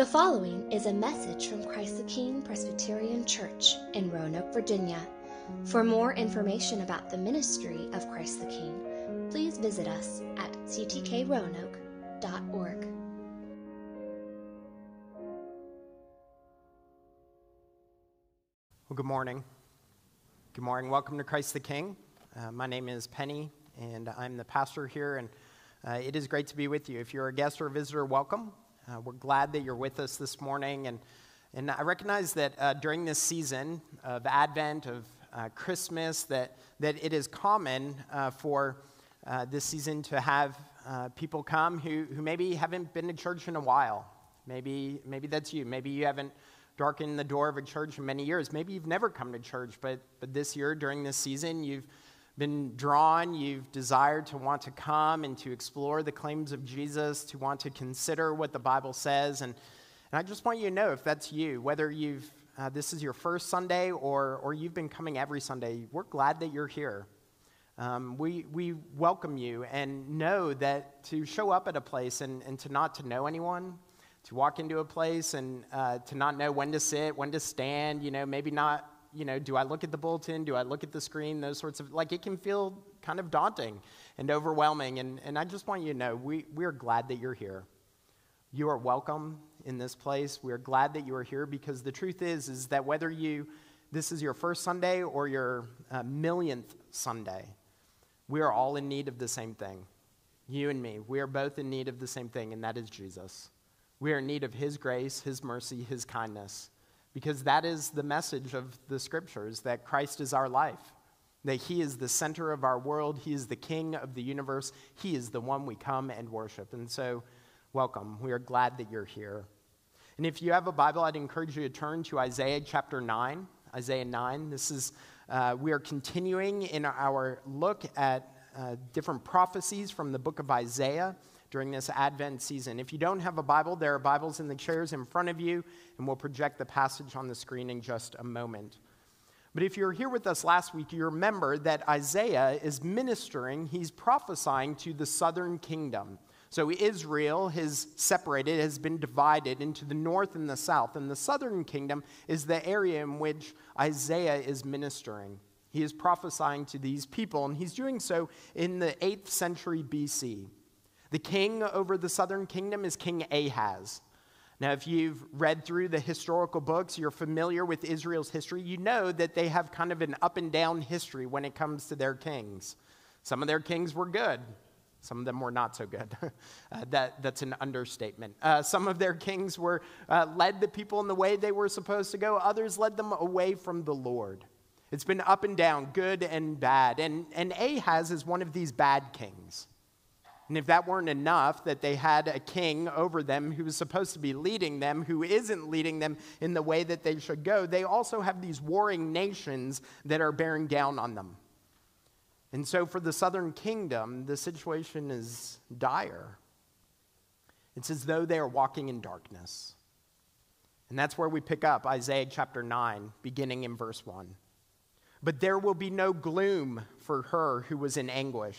The following is a message from Christ the King Presbyterian Church in Roanoke, Virginia. For more information about the ministry of Christ the King, please visit us at ctkroanoke.org. Well, good morning. Good morning. Welcome to Christ the King. Uh, my name is Penny, and I'm the pastor here, and uh, it is great to be with you. If you're a guest or a visitor, welcome. Uh, we're glad that you're with us this morning. And, and I recognize that uh, during this season of Advent, of uh, Christmas, that, that it is common uh, for uh, this season to have uh, people come who, who maybe haven't been to church in a while. Maybe, maybe that's you. Maybe you haven't darkened the door of a church in many years. Maybe you've never come to church, but, but this year, during this season, you've been drawn, you've desired to want to come and to explore the claims of Jesus, to want to consider what the Bible says. And, and I just want you to know if that's you, whether you've, uh, this is your first Sunday or, or you've been coming every Sunday, we're glad that you're here. Um, we, we welcome you and know that to show up at a place and, and to not to know anyone, to walk into a place and uh, to not know when to sit, when to stand, you know, maybe not you know, do I look at the bulletin? Do I look at the screen? Those sorts of, like, it can feel kind of daunting and overwhelming. And, and I just want you to know we, we are glad that you're here. You are welcome in this place. We are glad that you are here because the truth is, is that whether you, this is your first Sunday or your uh, millionth Sunday, we are all in need of the same thing. You and me, we are both in need of the same thing, and that is Jesus. We are in need of His grace, His mercy, His kindness because that is the message of the scriptures that Christ is our life, that He is the center of our world, He is the King of the universe, He is the one we come and worship. And so, welcome. We are glad that you're here. And if you have a Bible, I'd encourage you to turn to Isaiah chapter 9. Isaiah 9. This is, uh, we are continuing in our look at uh, different prophecies from the book of Isaiah during this Advent season. If you don't have a Bible, there are Bibles in the chairs in front of you, and we'll project the passage on the screen in just a moment. But if you're here with us last week, you remember that Isaiah is ministering, he's prophesying to the southern kingdom. So Israel has separated, has been divided into the north and the south. And the southern kingdom is the area in which Isaiah is ministering. He is prophesying to these people, and he's doing so in the 8th century BC. The king over the southern kingdom is King Ahaz. Now, if you've read through the historical books, you're familiar with Israel's history, you know that they have kind of an up and down history when it comes to their kings. Some of their kings were good, some of them were not so good. uh, that, that's an understatement. Uh, some of their kings were, uh, led the people in the way they were supposed to go, others led them away from the Lord. It's been up and down, good and bad. And, and Ahaz is one of these bad kings. And if that weren't enough, that they had a king over them who was supposed to be leading them, who isn't leading them in the way that they should go, they also have these warring nations that are bearing down on them. And so for the southern kingdom, the situation is dire. It's as though they are walking in darkness. And that's where we pick up Isaiah chapter 9, beginning in verse 1. But there will be no gloom for her who was in anguish.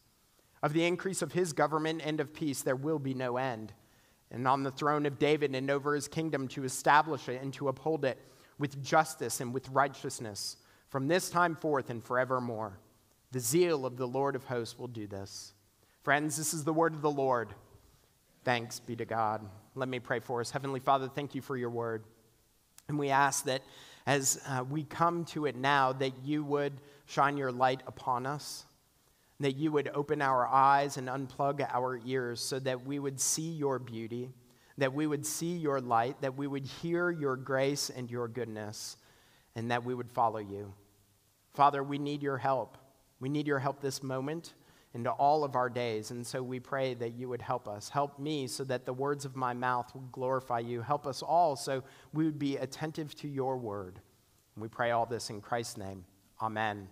Of the increase of his government and of peace, there will be no end. And on the throne of David and over his kingdom to establish it and to uphold it with justice and with righteousness from this time forth and forevermore. The zeal of the Lord of hosts will do this. Friends, this is the word of the Lord. Thanks be to God. Let me pray for us. Heavenly Father, thank you for your word. And we ask that as uh, we come to it now, that you would shine your light upon us, that you would open our eyes and unplug our ears so that we would see your beauty, that we would see your light, that we would hear your grace and your goodness, and that we would follow you. Father, we need your help. We need your help this moment into all of our days. And so we pray that you would help us. Help me so that the words of my mouth will glorify you. Help us all so we would be attentive to your word. And we pray all this in Christ's name. Amen.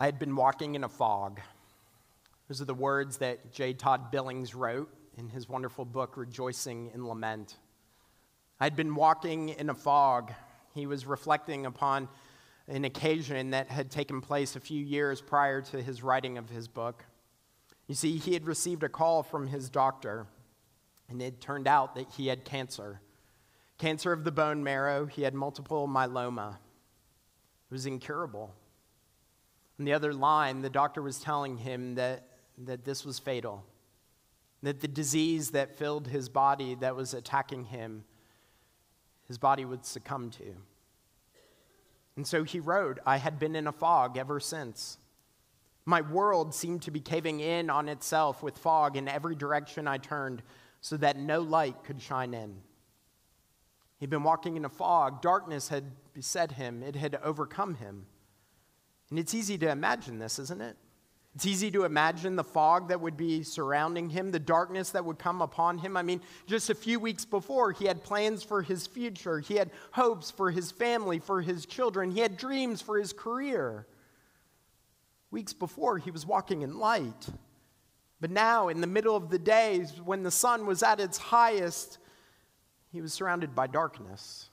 I had been walking in a fog. Those are the words that J. Todd Billings wrote in his wonderful book, Rejoicing in Lament. I had been walking in a fog. He was reflecting upon an occasion that had taken place a few years prior to his writing of his book. You see, he had received a call from his doctor, and it turned out that he had cancer cancer of the bone marrow, he had multiple myeloma. It was incurable. On the other line, the doctor was telling him that, that this was fatal, that the disease that filled his body, that was attacking him, his body would succumb to. And so he wrote, I had been in a fog ever since. My world seemed to be caving in on itself with fog in every direction I turned, so that no light could shine in. He'd been walking in a fog. Darkness had beset him, it had overcome him. And it's easy to imagine this, isn't it? It's easy to imagine the fog that would be surrounding him, the darkness that would come upon him. I mean, just a few weeks before, he had plans for his future, he had hopes for his family, for his children, he had dreams for his career. Weeks before, he was walking in light. But now, in the middle of the day, when the sun was at its highest, he was surrounded by darkness.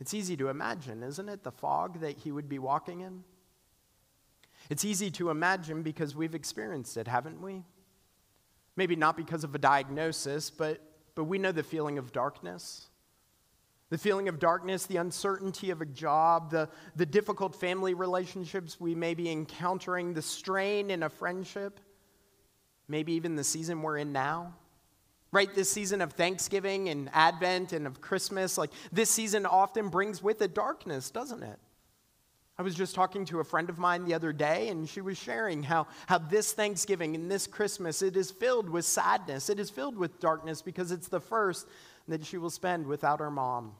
It's easy to imagine, isn't it, the fog that he would be walking in? It's easy to imagine because we've experienced it, haven't we? Maybe not because of a diagnosis, but, but we know the feeling of darkness. The feeling of darkness, the uncertainty of a job, the, the difficult family relationships we may be encountering, the strain in a friendship, maybe even the season we're in now. Right, this season of Thanksgiving and Advent and of Christmas, like this season often brings with it darkness, doesn't it? I was just talking to a friend of mine the other day, and she was sharing how, how this Thanksgiving and this Christmas, it is filled with sadness. It is filled with darkness because it's the first that she will spend without her mom.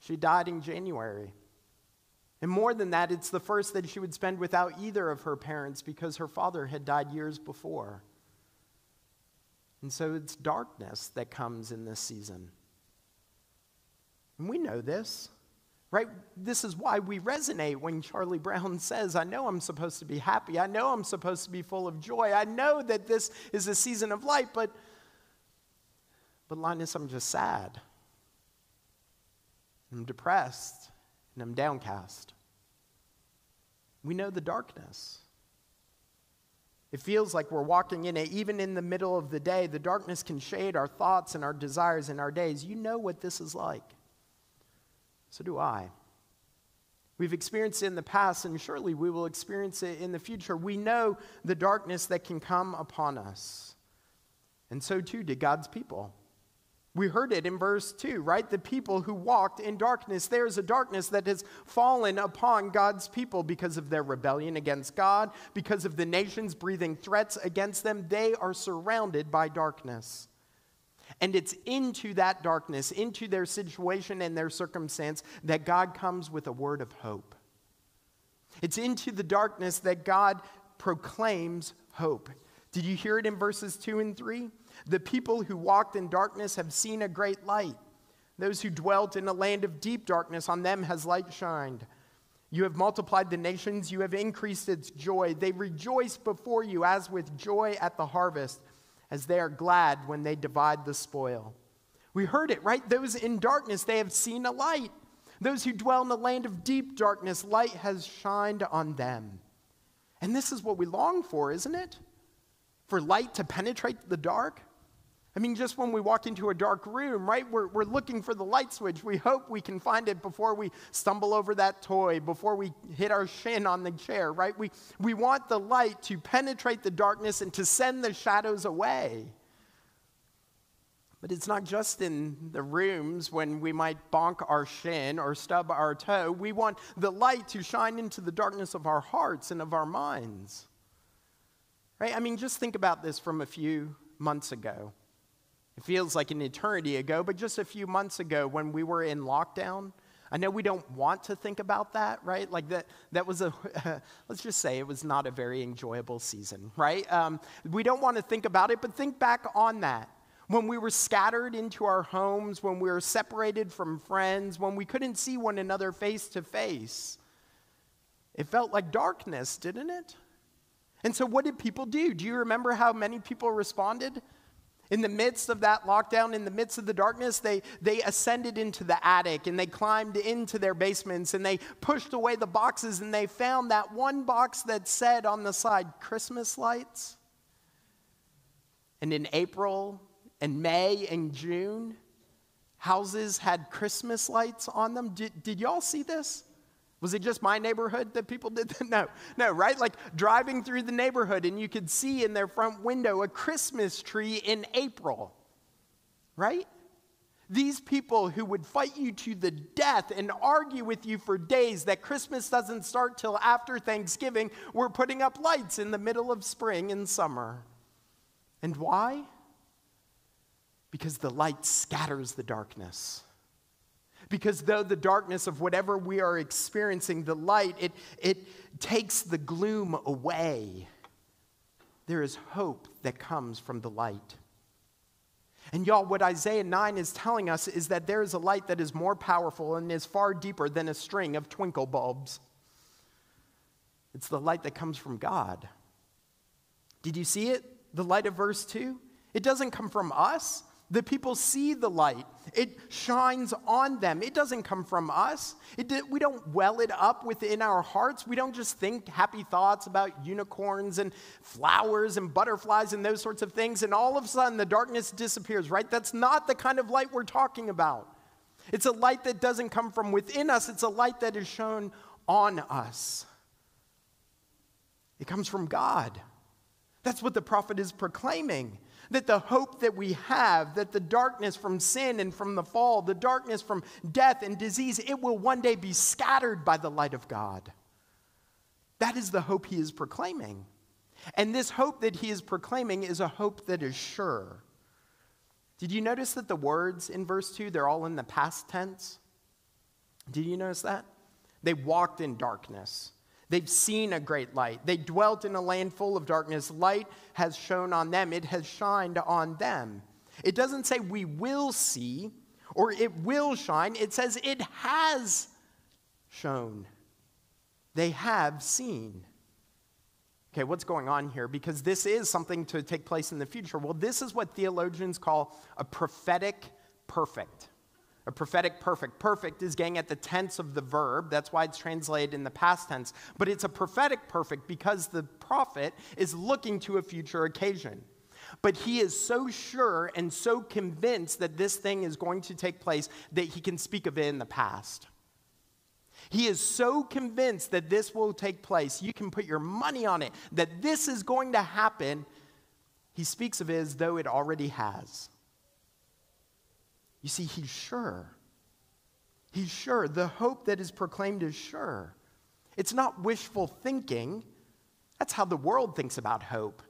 She died in January. And more than that, it's the first that she would spend without either of her parents because her father had died years before. And so it's darkness that comes in this season. And we know this right? This is why we resonate when Charlie Brown says, I know I'm supposed to be happy. I know I'm supposed to be full of joy. I know that this is a season of light, but, but Linus, I'm just sad. I'm depressed and I'm downcast. We know the darkness. It feels like we're walking in it. Even in the middle of the day, the darkness can shade our thoughts and our desires and our days. You know what this is like. So do I. We've experienced it in the past, and surely we will experience it in the future. We know the darkness that can come upon us. And so too did God's people. We heard it in verse 2, right? The people who walked in darkness. There is a darkness that has fallen upon God's people because of their rebellion against God, because of the nations breathing threats against them. They are surrounded by darkness. And it's into that darkness, into their situation and their circumstance, that God comes with a word of hope. It's into the darkness that God proclaims hope. Did you hear it in verses 2 and 3? The people who walked in darkness have seen a great light. Those who dwelt in a land of deep darkness, on them has light shined. You have multiplied the nations, you have increased its joy. They rejoice before you as with joy at the harvest as they are glad when they divide the spoil. We heard it, right? Those in darkness, they have seen a light. Those who dwell in the land of deep darkness, light has shined on them. And this is what we long for, isn't it? For light to penetrate the dark. I mean, just when we walk into a dark room, right, we're, we're looking for the light switch. We hope we can find it before we stumble over that toy, before we hit our shin on the chair, right? We, we want the light to penetrate the darkness and to send the shadows away. But it's not just in the rooms when we might bonk our shin or stub our toe. We want the light to shine into the darkness of our hearts and of our minds. Right? I mean, just think about this from a few months ago. It feels like an eternity ago, but just a few months ago when we were in lockdown, I know we don't want to think about that, right? Like that, that was a, let's just say it was not a very enjoyable season, right? Um, we don't want to think about it, but think back on that. When we were scattered into our homes, when we were separated from friends, when we couldn't see one another face to face, it felt like darkness, didn't it? And so, what did people do? Do you remember how many people responded? In the midst of that lockdown, in the midst of the darkness, they, they ascended into the attic and they climbed into their basements and they pushed away the boxes and they found that one box that said on the side, Christmas lights. And in April and May and June, houses had Christmas lights on them. Did, did y'all see this? Was it just my neighborhood that people did that? No, no, right? Like driving through the neighborhood and you could see in their front window a Christmas tree in April, right? These people who would fight you to the death and argue with you for days that Christmas doesn't start till after Thanksgiving were putting up lights in the middle of spring and summer. And why? Because the light scatters the darkness. Because though the darkness of whatever we are experiencing, the light, it, it takes the gloom away. There is hope that comes from the light. And y'all, what Isaiah 9 is telling us is that there is a light that is more powerful and is far deeper than a string of twinkle bulbs. It's the light that comes from God. Did you see it? The light of verse 2? It doesn't come from us, the people see the light. It shines on them. It doesn't come from us. We don't well it up within our hearts. We don't just think happy thoughts about unicorns and flowers and butterflies and those sorts of things, and all of a sudden the darkness disappears, right? That's not the kind of light we're talking about. It's a light that doesn't come from within us, it's a light that is shown on us. It comes from God. That's what the prophet is proclaiming that the hope that we have, that the darkness from sin and from the fall, the darkness from death and disease, it will one day be scattered by the light of God. That is the hope he is proclaiming. And this hope that he is proclaiming is a hope that is sure. Did you notice that the words in verse 2, they're all in the past tense? Did you notice that? They walked in darkness. They've seen a great light. They dwelt in a land full of darkness. Light has shone on them, it has shined on them. It doesn't say we will see or it will shine, it says it has shone. They have seen. Okay, what's going on here? Because this is something to take place in the future. Well, this is what theologians call a prophetic perfect. A prophetic perfect. Perfect is getting at the tense of the verb. That's why it's translated in the past tense. But it's a prophetic perfect because the prophet is looking to a future occasion. But he is so sure and so convinced that this thing is going to take place that he can speak of it in the past. He is so convinced that this will take place, you can put your money on it, that this is going to happen. He speaks of it as though it already has. You see, he's sure. He's sure. The hope that is proclaimed is sure. It's not wishful thinking. That's how the world thinks about hope.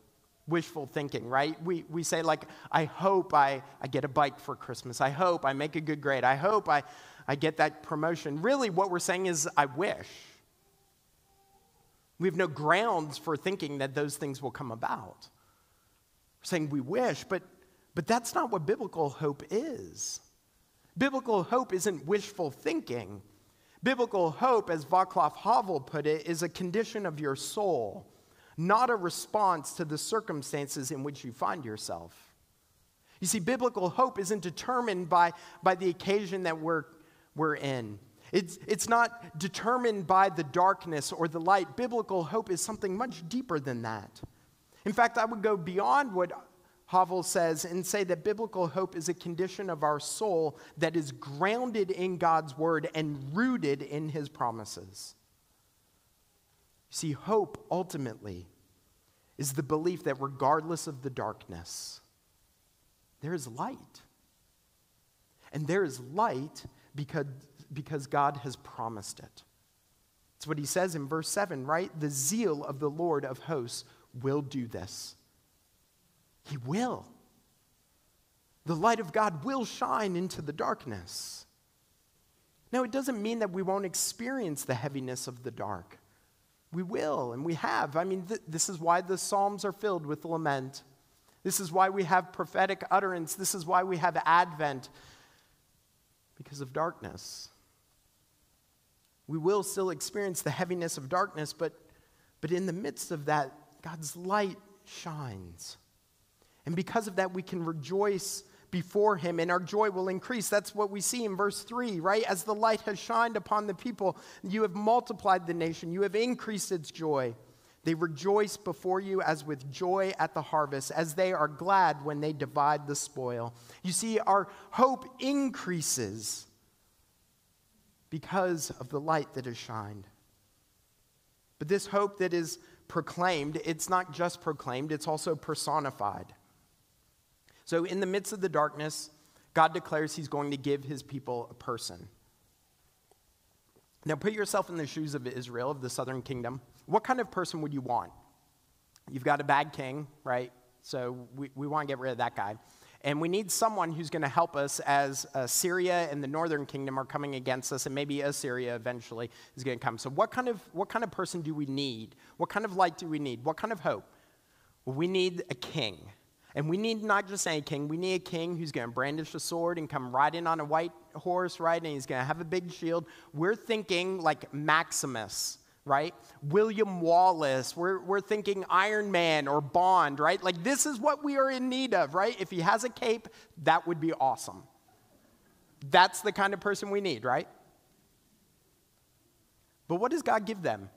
Wishful thinking, right? We, we say, like, I hope I, I get a bike for Christmas. I hope I make a good grade. I hope I, I get that promotion. Really, what we're saying is, I wish. We have no grounds for thinking that those things will come about. We're saying we wish, but but that's not what biblical hope is. Biblical hope isn't wishful thinking. Biblical hope, as Václav Havel put it, is a condition of your soul, not a response to the circumstances in which you find yourself. You see, biblical hope isn't determined by, by the occasion that we're, we're in. It's, it's not determined by the darkness or the light. Biblical hope is something much deeper than that. In fact, I would go beyond what Havel says, and say that biblical hope is a condition of our soul that is grounded in God's word and rooted in his promises. See, hope ultimately is the belief that regardless of the darkness, there is light. And there is light because, because God has promised it. It's what he says in verse 7, right? The zeal of the Lord of hosts will do this. He will. The light of God will shine into the darkness. Now, it doesn't mean that we won't experience the heaviness of the dark. We will, and we have. I mean, th- this is why the Psalms are filled with lament. This is why we have prophetic utterance. This is why we have Advent, because of darkness. We will still experience the heaviness of darkness, but, but in the midst of that, God's light shines. And because of that, we can rejoice before him, and our joy will increase. That's what we see in verse 3, right? As the light has shined upon the people, you have multiplied the nation, you have increased its joy. They rejoice before you as with joy at the harvest, as they are glad when they divide the spoil. You see, our hope increases because of the light that has shined. But this hope that is proclaimed, it's not just proclaimed, it's also personified. So, in the midst of the darkness, God declares he's going to give his people a person. Now, put yourself in the shoes of Israel, of the southern kingdom. What kind of person would you want? You've got a bad king, right? So, we, we want to get rid of that guy. And we need someone who's going to help us as uh, Syria and the northern kingdom are coming against us, and maybe Assyria eventually is going to come. So, what kind, of, what kind of person do we need? What kind of light do we need? What kind of hope? Well, we need a king. And we need not just any king, we need a king who's going to brandish a sword and come riding on a white horse, right? And he's going to have a big shield. We're thinking like Maximus, right? William Wallace. We're, we're thinking Iron Man or Bond, right? Like this is what we are in need of, right? If he has a cape, that would be awesome. That's the kind of person we need, right? But what does God give them?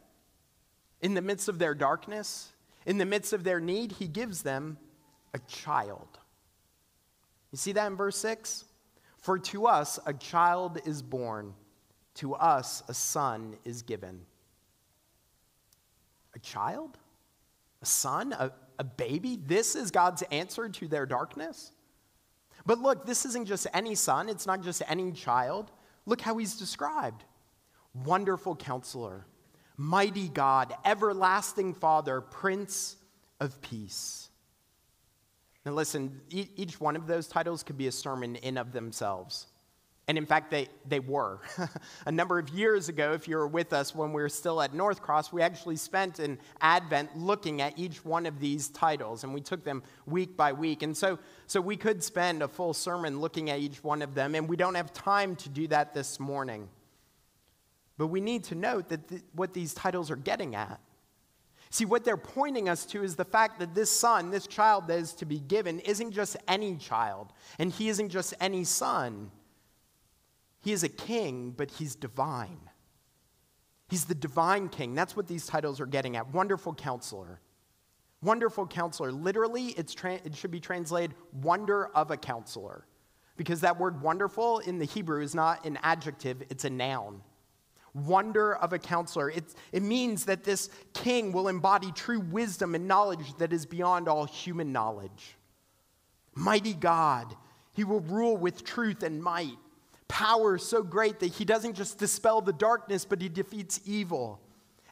In the midst of their darkness, in the midst of their need, he gives them a child. You see that in verse 6? For to us a child is born, to us a son is given. A child? A son? A, a baby? This is God's answer to their darkness? But look, this isn't just any son, it's not just any child. Look how he's described Wonderful counselor, mighty God, everlasting Father, Prince of Peace. Now, listen, each one of those titles could be a sermon in of themselves. And in fact, they, they were. a number of years ago, if you were with us when we were still at North Cross, we actually spent an Advent looking at each one of these titles, and we took them week by week. And so, so we could spend a full sermon looking at each one of them, and we don't have time to do that this morning. But we need to note that th- what these titles are getting at See, what they're pointing us to is the fact that this son, this child that is to be given, isn't just any child, and he isn't just any son. He is a king, but he's divine. He's the divine king. That's what these titles are getting at. Wonderful counselor. Wonderful counselor. Literally, it's tra- it should be translated wonder of a counselor. Because that word wonderful in the Hebrew is not an adjective, it's a noun wonder of a counselor. It, it means that this king will embody true wisdom and knowledge that is beyond all human knowledge. Mighty God, he will rule with truth and might. Power so great that he doesn't just dispel the darkness, but he defeats evil.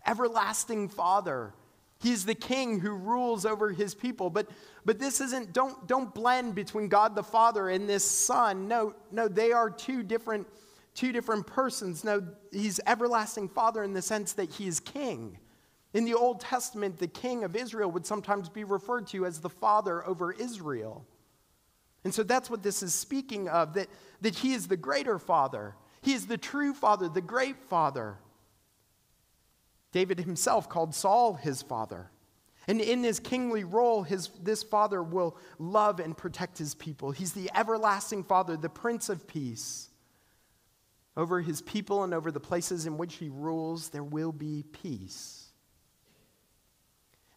Everlasting Father, He's the king who rules over his people. But, but this isn't, don't, don't blend between God the Father and this Son. No, no, they are two different two different persons. No, he's everlasting father in the sense that he is king. In the Old Testament, the king of Israel would sometimes be referred to as the father over Israel. And so that's what this is speaking of that, that he is the greater father. He is the true father, the great father. David himself called Saul his father. And in his kingly role, his, this father will love and protect his people. He's the everlasting father, the prince of peace. Over his people and over the places in which he rules, there will be peace.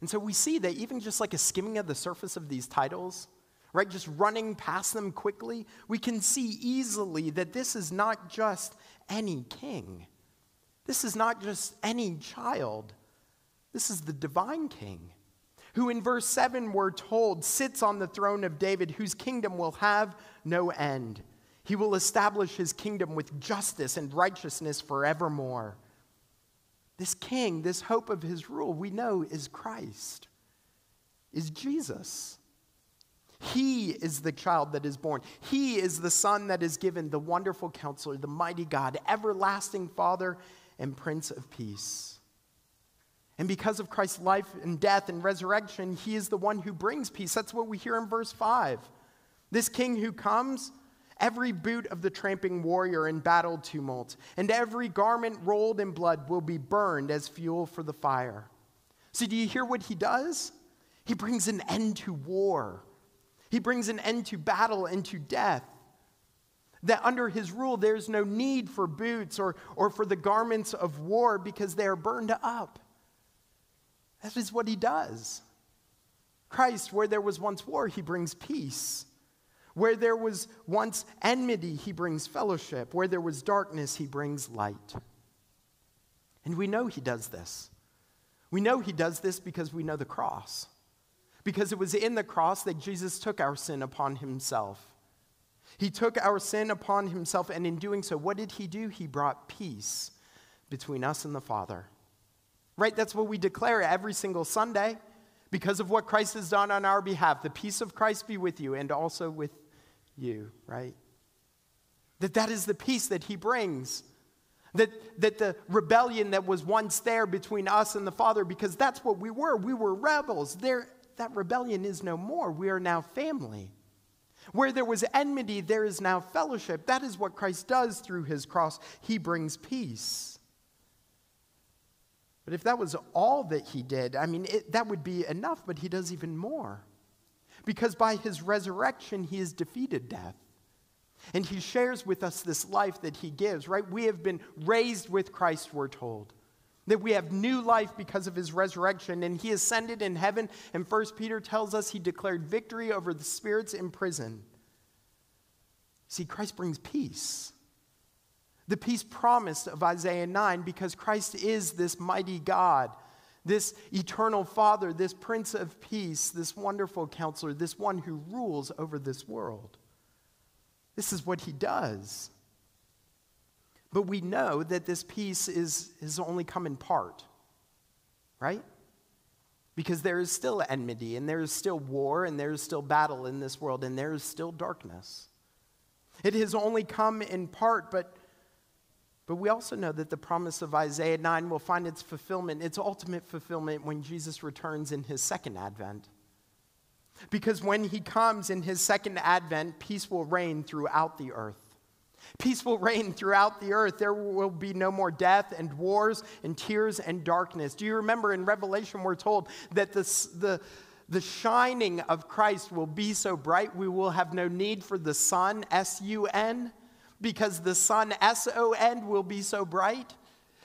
And so we see that even just like a skimming of the surface of these titles, right, just running past them quickly, we can see easily that this is not just any king. This is not just any child. This is the divine king, who in verse 7 we're told sits on the throne of David, whose kingdom will have no end. He will establish his kingdom with justice and righteousness forevermore. This king, this hope of his rule, we know is Christ, is Jesus. He is the child that is born. He is the son that is given, the wonderful counselor, the mighty God, everlasting Father, and Prince of Peace. And because of Christ's life and death and resurrection, he is the one who brings peace. That's what we hear in verse 5. This king who comes, every boot of the tramping warrior in battle tumult, and every garment rolled in blood will be burned as fuel for the fire. So, do you hear what he does? He brings an end to war, he brings an end to battle and to death. That under his rule, there's no need for boots or, or for the garments of war because they are burned up. That is what he does. Christ, where there was once war, he brings peace. Where there was once enmity, he brings fellowship. Where there was darkness, he brings light. And we know he does this. We know he does this because we know the cross. Because it was in the cross that Jesus took our sin upon himself. He took our sin upon himself, and in doing so, what did he do? He brought peace between us and the Father. Right? That's what we declare every single Sunday because of what Christ has done on our behalf. The peace of Christ be with you and also with you, right? That that is the peace that he brings. That, that the rebellion that was once there between us and the Father, because that's what we were. We were rebels. There, that rebellion is no more. We are now family. Where there was enmity, there is now fellowship. That is what Christ does through his cross. He brings peace. But if that was all that he did, I mean, it, that would be enough, but he does even more. Because by his resurrection, he has defeated death. And he shares with us this life that he gives, right? We have been raised with Christ, we're told. That we have new life because of his resurrection, and he ascended in heaven. And First Peter tells us he declared victory over the spirits in prison. See, Christ brings peace. The peace promised of Isaiah 9 because Christ is this mighty God this eternal Father, this Prince of Peace, this wonderful counselor, this one who rules over this world. This is what he does. But we know that this peace is, is only come in part, right? Because there is still enmity, and there is still war, and there is still battle in this world, and there is still darkness. It has only come in part, but but we also know that the promise of Isaiah 9 will find its fulfillment, its ultimate fulfillment, when Jesus returns in his second advent. Because when he comes in his second advent, peace will reign throughout the earth. Peace will reign throughout the earth. There will be no more death and wars and tears and darkness. Do you remember in Revelation, we're told that the, the shining of Christ will be so bright, we will have no need for the sun, S U N because the sun, S O N, will be so bright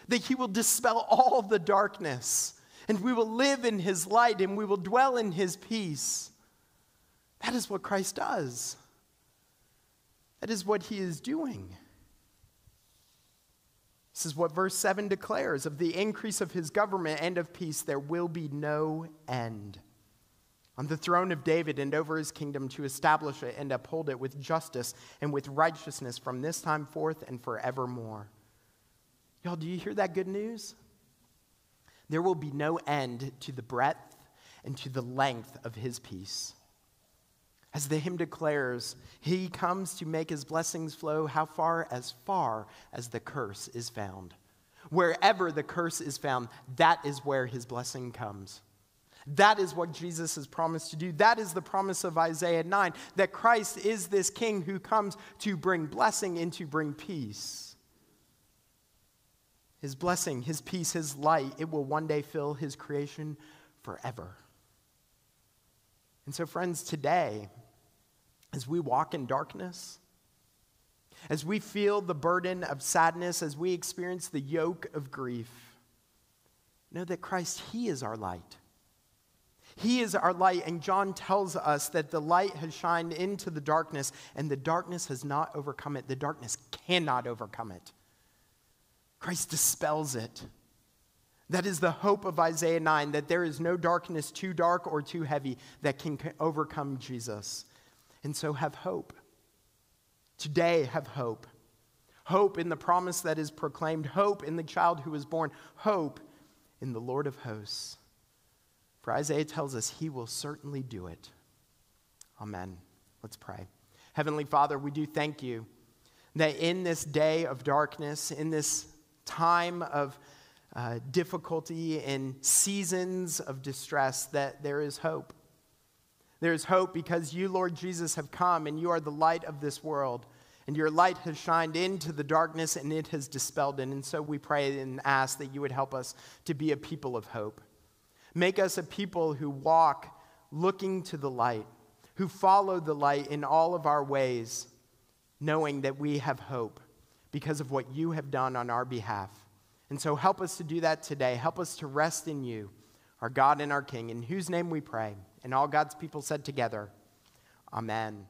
that he will dispel all the darkness and we will live in his light and we will dwell in his peace. That is what Christ does. That is what he is doing. This is what verse 7 declares of the increase of his government and of peace, there will be no end on the throne of David and over his kingdom to establish it and uphold it with justice and with righteousness from this time forth and forevermore. Y'all, do you hear that good news? There will be no end to the breadth and to the length of his peace. As the hymn declares, he comes to make his blessings flow how far? As far as the curse is found. Wherever the curse is found, that is where his blessing comes. That is what Jesus has promised to do. That is the promise of Isaiah 9 that Christ is this king who comes to bring blessing and to bring peace. His blessing, his peace, his light, it will one day fill his creation forever. And so, friends, today, as we walk in darkness, as we feel the burden of sadness, as we experience the yoke of grief, know that Christ, He is our light. He is our light, and John tells us that the light has shined into the darkness, and the darkness has not overcome it. The darkness cannot overcome it. Christ dispels it. That is the hope of Isaiah 9 that there is no darkness too dark or too heavy that can overcome Jesus. And so have hope. today have hope. Hope in the promise that is proclaimed, hope in the child who is born, hope in the Lord of hosts. For Isaiah tells us he will certainly do it. Amen. Let's pray. Heavenly Father, we do thank you that in this day of darkness, in this time of uh, difficulty, in seasons of distress, that there is hope. There is hope because you, Lord Jesus, have come and you are the light of this world. And your light has shined into the darkness and it has dispelled it. And so we pray and ask that you would help us to be a people of hope. Make us a people who walk looking to the light, who follow the light in all of our ways, knowing that we have hope because of what you have done on our behalf. And so help us to do that today. Help us to rest in you, our God and our King, in whose name we pray. And all God's people said together, Amen.